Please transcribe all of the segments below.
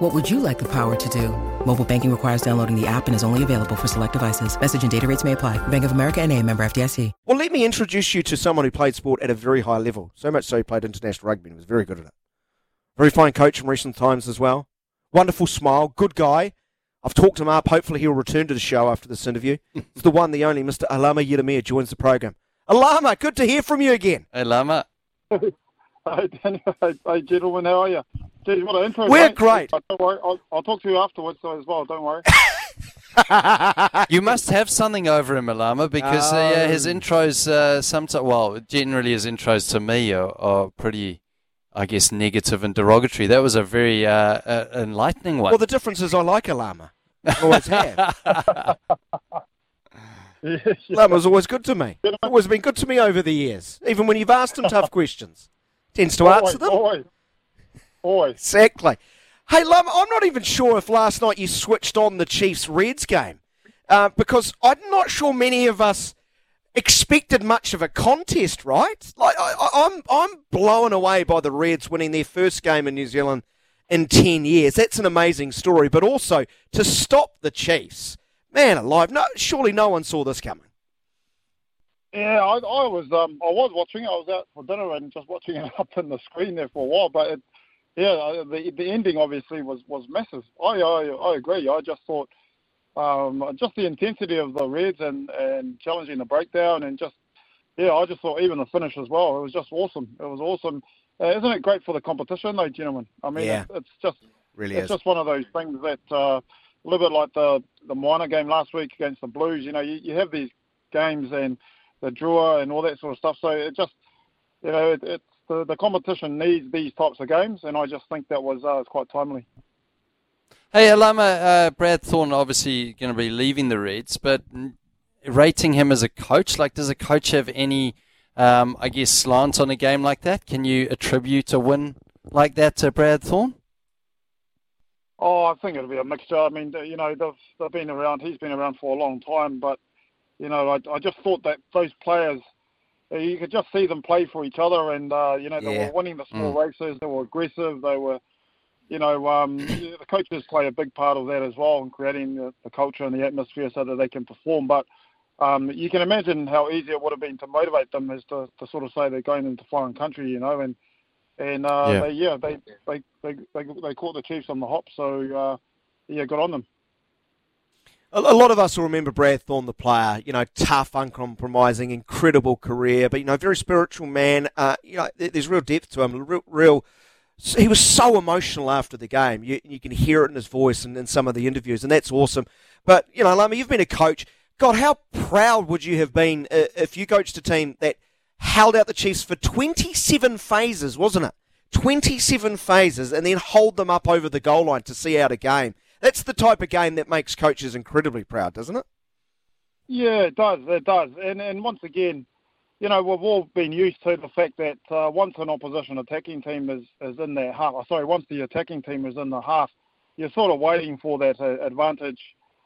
What would you like the power to do? Mobile banking requires downloading the app and is only available for select devices. Message and data rates may apply. Bank of America and a member FDIC. Well, let me introduce you to someone who played sport at a very high level. So much so he played international rugby and was very good at it. Very fine coach in recent times as well. Wonderful smile, good guy. I've talked him up. Hopefully he'll return to the show after this interview. it's the one, the only Mr. Alama Ieremia joins the program. Alama, good to hear from you again. Hey, Lama. Hi, Daniel. Hey, hey, gentlemen, how are you? Geez, what an intro. We're mate. great. Don't worry. I'll, I'll talk to you afterwards though, as well. Don't worry. You must have something over him, Alama, because uh, yeah, his Oh. intros, uh, sometimes, well, generally his intros to me are, are pretty, I guess, negative and derogatory. That was a very uh, uh, enlightening one. well, the difference is I like Alama. Always have. Alama's always good to me. Always been good to me over the years, even when you've asked him tough questions. Tends to answer them. always. Exactly. Hey, Lama, I'm not even sure if last night you switched on the Chiefs Reds game uh, because I'm not sure many of us expected much of a contest, right? Like I, I, I'm, I'm blown away by the Reds winning their first game in New Zealand in ten years. That's an amazing story, but also to stop the Chiefs, man alive! No, surely no one saw this coming. Yeah, I, I was um I was watching. it. I was out for dinner and just watching it up on the screen there for a while. But it, yeah, the the ending obviously was was massive. I I, I agree. I just thought um just the intensity of the Reds and and challenging the breakdown and just yeah, I just thought even the finish as well. It was just awesome. It was awesome. Uh, isn't it great for the competition, though, gentlemen? I mean, Yeah. it's, it's just Really it's just one of those things that uh, a little bit like the the Moana game last week against the Blues. You know, you, you have these games and the draw and all that sort of stuff. So it just, you know, it, it's the, the competition needs these types of games, and I just think that was uh, quite timely. Hey, Alama, uh, Brad Thorne obviously going to be leaving the Reds, but rating him as a coach, like, does a coach have any, um, I guess, slant on a game like that? Can you attribute a win like that to Brad Thorne? Oh, I think it'll be a mixture. I mean, you know, they've they've been around. He's been around for a long time, but you know, I I just thought that those players, uh, you could just see them play for each other, and uh, you know, they Yeah. were winning the small races. They were aggressive. They were, you know, um, the coaches play a big part of that as well in creating the, the culture and the atmosphere so that they can perform. But um, you can imagine how easy it would have been to motivate them as to, to sort of say they're going into foreign country, you know, and and uh, Yeah. They, yeah, they, they they they they caught the Chiefs on the hop, so uh, yeah, good on them. A, lot of us will remember Brad Thorne, the player. You know, tough, uncompromising, incredible career, but you know, very spiritual man. Uh, you know, there's real depth to him. Real, real. He was so emotional after the game. You, you can hear it in his voice and in some of the interviews, and that's awesome. But you know, Lama, you've been a coach. God, how proud would you have been uh, if you coached a team that held out the Chiefs for 27 phases, wasn't it? 27 phases, and then hold them up over the goal line to see out a game. That's the type of game that makes coaches incredibly proud, doesn't it? Yeah, it does. It does. And and once again, you know, we've all been used to the fact that uh, once an opposition attacking team is, is in their half, oh, sorry, once the attacking team is in the half, you're sort of waiting for that uh, advantage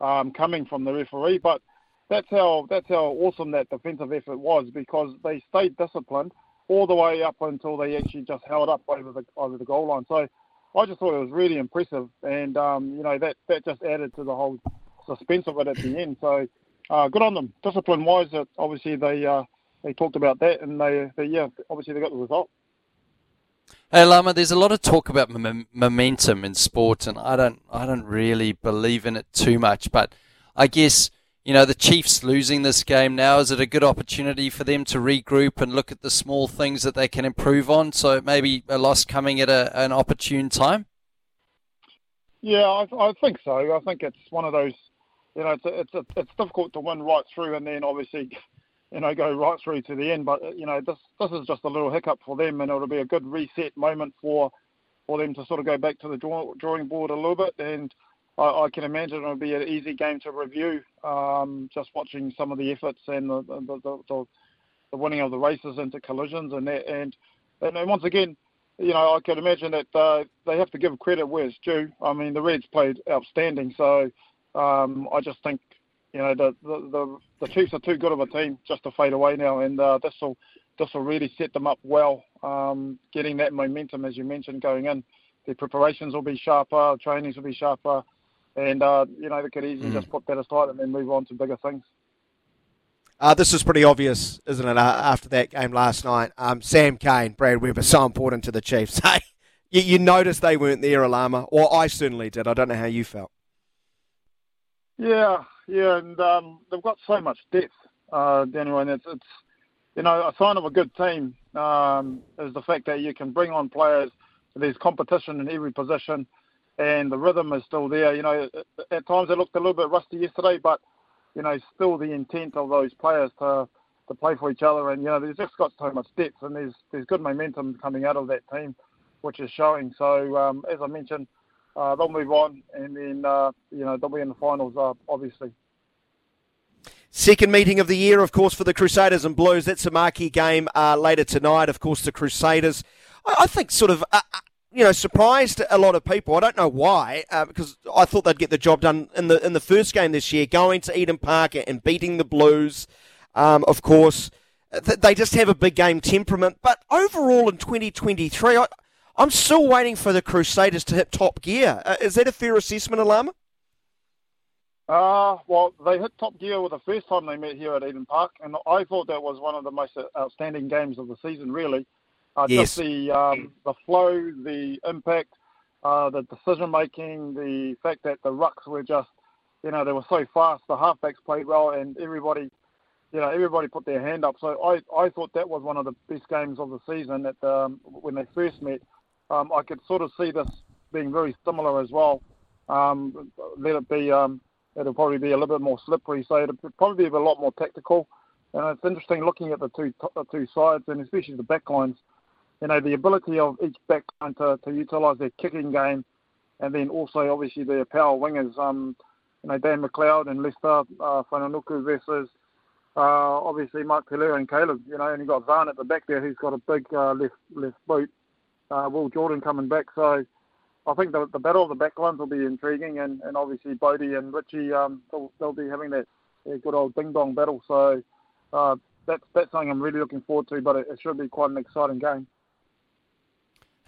um, coming from the referee. But that's how that's how awesome that defensive effort was because they stayed disciplined all the way up until they actually just held up over the over the goal line. So I just thought it was really impressive, and um, you know that that just added to the whole suspense of it at the end. So uh, good on them. Discipline wise, obviously they uh, they talked about that, and they, they yeah obviously they got the result. Hey Lama, there's a lot of talk about mom- momentum in sport, and I don't, I don't really believe in it too much. But I guess you know the Chiefs losing this game now is it a good opportunity for them to regroup and look at the small things that they can improve on? So maybe a loss coming at a, an opportune time. Yeah, I, I think so. I think it's one of those, you know, it's it's it's difficult to win right through and then obviously, you know, go right through to the end. But you know, this this is just a little hiccup for them, and it'll be a good reset moment for for them to sort of go back to the draw, drawing board a little bit and I, can imagine it'll be an easy game to review. Um, just watching some of the efforts and the winning of the races into collisions and and and once again, you know, I can imagine that uh, they have to give credit where it's due. I mean, the Reds played outstanding, so um, I just think you know the, Chiefs are too good of a team just to fade away now, and uh, this will this will really set them up well, um, getting that momentum as you mentioned going in. Their preparations will be sharper, trainings will be sharper, and uh, you know they could easily mm. just put that aside and then move on to bigger things. Uh, this is pretty obvious, isn't it? Uh, after that game last night, um, Sam Cane, Brad Weber, so important to the Chiefs. Hey, you, you noticed they weren't there, Alama, or I certainly did. I don't know how you felt. Yeah, yeah, and um, they've got so much depth, uh, Daniel, and it's, it's you know a sign of a good team um, is the fact that you can bring on players. There's competition in every position, and the rhythm is still there. You know, at times it looked a little bit rusty yesterday, but you know, still the intent of those players to to play for each other, and you know, they've just got so much depth, and there's there's good momentum coming out of that team, which is showing. So um, as I mentioned, uh, they'll move on, and then uh, you know they'll be in the finals, uh, obviously. Second meeting of the year, of course, for the Crusaders and Blues. That's a marquee game uh, later tonight. Of course, the Crusaders, I, I think, sort of uh, you know, surprised a lot of people. I don't know why, uh, because I thought they'd get the job done in the in the first game this year, going to Eden Park and beating the Blues. Um, of course, they just have a big game temperament. But overall, in 2023, I, am still waiting for the Crusaders to hit top gear. Uh, is that a fair assessment, Alama? Uh, well, they hit top gear with the first time they met here at Eden Park, and I thought that was one of the most outstanding games of the season, really. Uh, yes. Just the um, the flow, the impact, uh, the decision making, the fact that the rucks were just, you know, they were so fast. The halfbacks played well, and everybody, you know, everybody put their hand up. So I, I thought that was one of the best games of the season. That um, when they first met, um, I could sort of see this being very similar as well. Um, let it be, um, it'll probably be a little bit more slippery. So it'll probably be a lot more tactical. And it's interesting looking at the two the two sides, and especially the backlines you know, the ability of each backline to, to utilise their kicking game, and then also obviously their power wingers. Um, you know, Dan McLeod and Leicester uh, Fainga'anuku versus uh, obviously Mark Telea and Caleb. You know, and you got Zarn at the back there who's got a big uh, left left boot. Uh, Will Jordan coming back, so I think the, the battle of the backlines will be intriguing, and, and obviously Bodie and Richie um, they'll, they'll be having that, that good old ding dong battle. So uh, that's that's something I'm really looking forward to, but it, it should be quite an exciting game.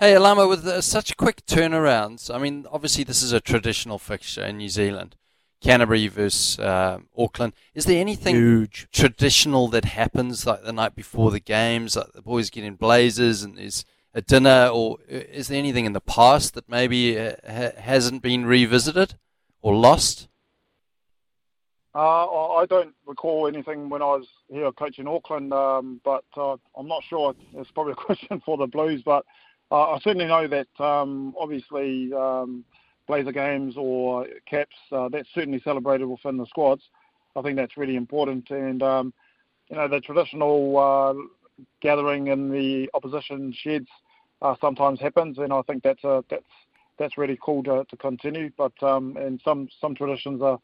Hey, Alama, with uh, such quick turnarounds, I mean, obviously this is a traditional fixture in New Zealand. Canterbury versus uh, Auckland. Is there anything Huge. traditional that happens like the night before the games, like the boys get in blazers and there's a dinner, or uh, is there anything in the past that maybe uh, ha- hasn't been revisited or lost? Uh, I don't recall anything when I was here coaching Auckland, um, but uh, I'm not sure. It's probably a question for the Blues, but I certainly know that um, obviously um, Blazer games or caps, uh, that's certainly celebrated within the squads. I think that's really important. And, um, you know, the traditional uh, gathering in the opposition sheds uh, sometimes happens, and I think that's a, that's that's really cool to, to continue. But um, and some some traditions are,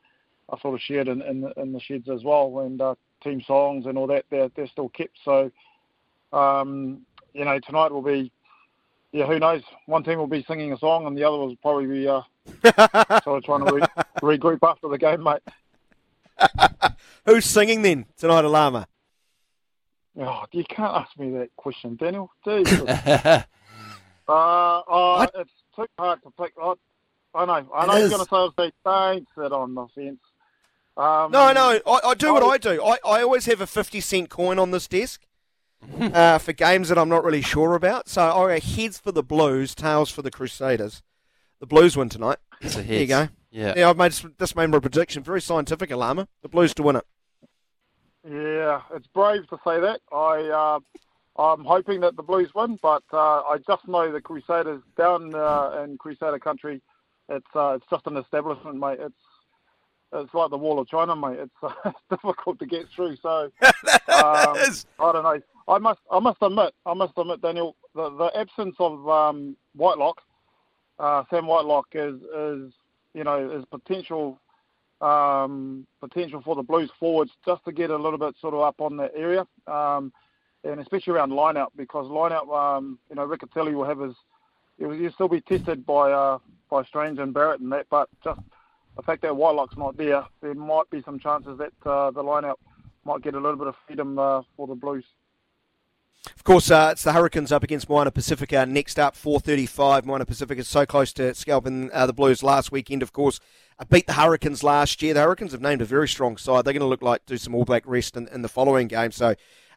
are sort of shared in, in, in the sheds as well, and uh, team songs and all that they're they're still kept. So um, you know tonight will be yeah, who knows? One team will be singing a song, and the other will probably be uh, sort of trying to re- regroup after the game, mate. Who's singing then tonight, Alama? Oh, you can't ask me that question, Daniel. uh, uh, it's too hard to pick. I, I know. I know you're going to say, don't sit on the fence. Um, no, no. I, I do I, what I do. I, I always have a 50 cent coin on this desk. uh, for games that I'm not really sure about. So I go heads for the Blues, tails for the Crusaders. The Blues win tonight. It's a head. There you go. Yeah. Yeah, I've made this made my prediction. Very scientific, Alama. The Blues to win it. Yeah, it's brave to say that. I uh, I'm hoping that the Blues win, but uh, I just know the Crusaders down uh, in Crusader country. It's uh, it's just an establishment, mate. It's it's like the wall of China, mate. It's, uh, it's difficult to get through. So um, I don't know. I must I must admit I must admit Daniel the, the absence of um, Whitelock, uh, Sam Whitelock is is you know, is potential um, potential for the Blues forwards just to get a little bit sort of up on that area, um, and especially around line-out because line-out, um, you know, Riccitelli will have his, he'll, still be tested by uh, by Strange and Barrett and that, but just the fact that Whitelock's not there, there might be some chances that uh, the line-out might get a little bit of freedom uh, for the Blues. Of course, uh, it's the Hurricanes up against Moana Pasifika. Next up, 4:35. Moana Pasifika is so close to scalping uh, the Blues last weekend. Of course, uh, beat the Hurricanes last year. The Hurricanes have named a very strong side. They're going to look like do some All Black rest in, in the following game. So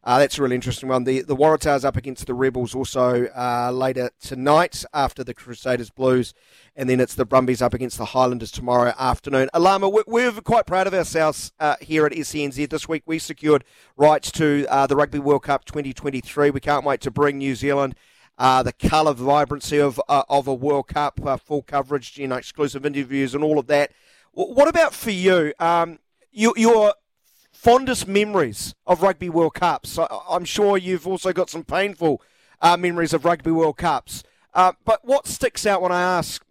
uh, that's a really interesting one. The the Waratahs up against the Rebels also uh, later tonight after the Crusaders Blues, and then it's the Brumbies up against the Highlanders tomorrow afternoon. Alama, we're, quite proud of ourselves uh, here at SENZ. this week. We secured rights to uh, the Rugby World Cup 2023. We can't wait to bring New Zealand. Uh, the colour vibrancy of uh, of a World Cup, full coverage, you know, exclusive interviews, and all of that. What about for you? Um, you, you're fondest memories of Rugby World Cups? I'm sure you've also got some painful uh, memories of Rugby World Cups. Uh, but what sticks out when I ask,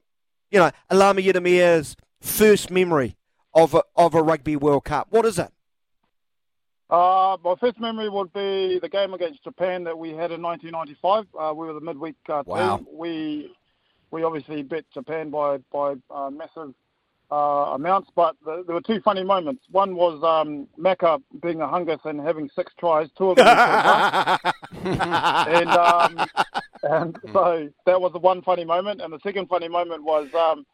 you know, Alama Ieremia's first memory of a, of a Rugby World Cup? What is it? Uh, my first memory would be the game against Japan that we had in 1995. Uh, we were the midweek uh, wow. team. We we obviously beat Japan by by uh, massive uh, amounts, but the, there were two funny moments. One was um, Macca being a hungus and having six tries, two of them and, um, and so that was the one funny moment. And the second funny moment was um,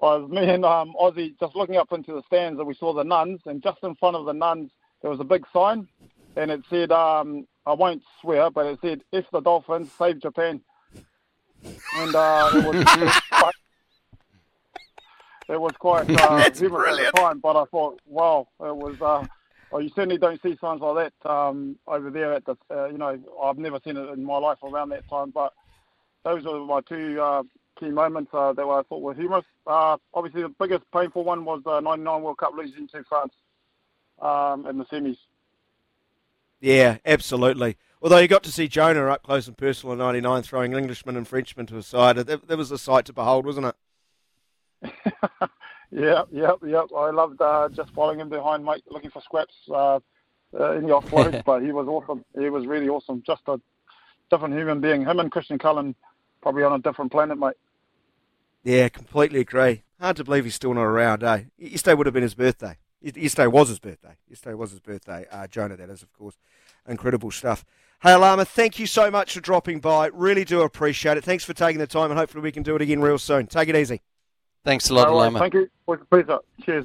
was me and um, Ozzy just looking up into the stands and we saw the nuns, and just in front of the nuns there was a big sign, and it said, um, I won't swear, but it said, "If the Dolphins save Japan." And uh, it was it was quite uh, humorous at the time. But I thought, wow, it was. Uh, well, you certainly don't see signs like that um, over there at the. Uh, you know, I've never seen it in my life around that time. But those were my two uh, key moments uh, that I thought were humorous. Uh, obviously, the biggest painful one was the '99 World Cup losing to France um, in the semis. Yeah, absolutely. Although you got to see Jonah up close and personal in '99 throwing Englishmen and Frenchmen to a side, that, that was a sight to behold, wasn't it? yeah, yeah, yeah. I loved uh, just following him behind Mike, looking for scraps uh, uh, in the offloads. but he was awesome. He was really awesome. Just a different human being. Him and Christian Cullen probably on a different planet, mate. Yeah, completely agree. Hard to believe he's still not around, eh? Yesterday would have been his birthday. Yesterday was his birthday. Yesterday was his birthday. Uh, Jonah, that is, of course. Incredible stuff. Hey, Alama, thank you so much for dropping by. Really do appreciate it. Thanks for taking the time, and hopefully we can do it again real soon. Take it easy. Thanks a lot, Lama. Thank you. It was a pleasure. Uh, cheers.